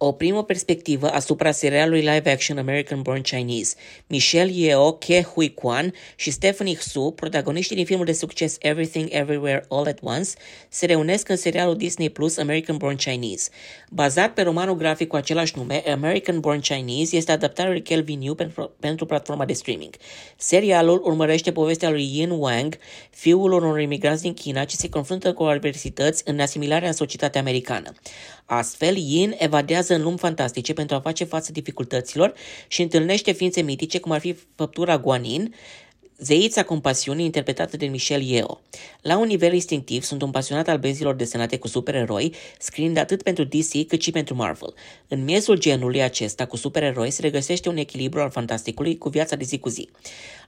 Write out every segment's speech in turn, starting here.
O primă perspectivă asupra serialului live-action American Born Chinese. Michelle Yeoh, Ke Hui Kwan și Stephanie Hsu, protagoniștii din filmul de succes Everything Everywhere All at Once, se reunesc în serialul Disney Plus American Born Chinese. Bazat pe romanul grafic cu același nume, American Born Chinese este adaptarea lui Kelvin Yu pentru, pentru platforma de streaming. Serialul urmărește povestea lui Yin Wang, fiul unor imigranți din China ce se confruntă cu adversități în asimilarea în societatea americană. Astfel, Yin evadează în lumi fantastice pentru a face față dificultăților și întâlnește ființe mitice cum ar fi făptura Guanin, Zeița compasiunii interpretată de Michel Yeo. La un nivel instinctiv, sunt un pasionat al benzilor desenate cu supereroi, scriind atât pentru DC cât și pentru Marvel. În miezul genului acesta cu supereroi se regăsește un echilibru al fantasticului cu viața de zi cu zi.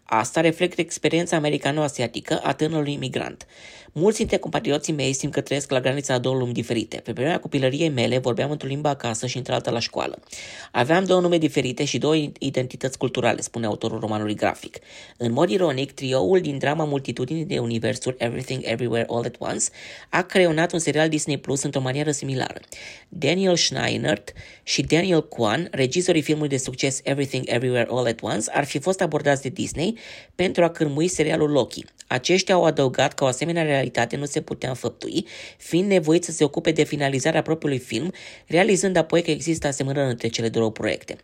Asta reflectă experiența americano-asiatică a tânărului imigrant. Mulți dintre compatrioții mei simt că trăiesc la granița a două lumi diferite. Pe perioada copilăriei mele vorbeam într-o limbă acasă și într-alta la școală. Aveam două nume diferite și două identități culturale, spune autorul romanului grafic. În mod ironic, trioul din drama multitudinii de universuri Everything Everywhere All at Once a creionat un serial Disney Plus într-o manieră similară. Daniel Schneinert și Daniel Kwan, regizorii filmului de succes Everything Everywhere All at Once, ar fi fost abordați de Disney pentru a cârmui serialul Loki. Aceștia au adăugat că o asemenea realitate nu se putea înfăptui, fiind nevoit să se ocupe de finalizarea propriului film, realizând apoi că există asemănări între cele două proiecte.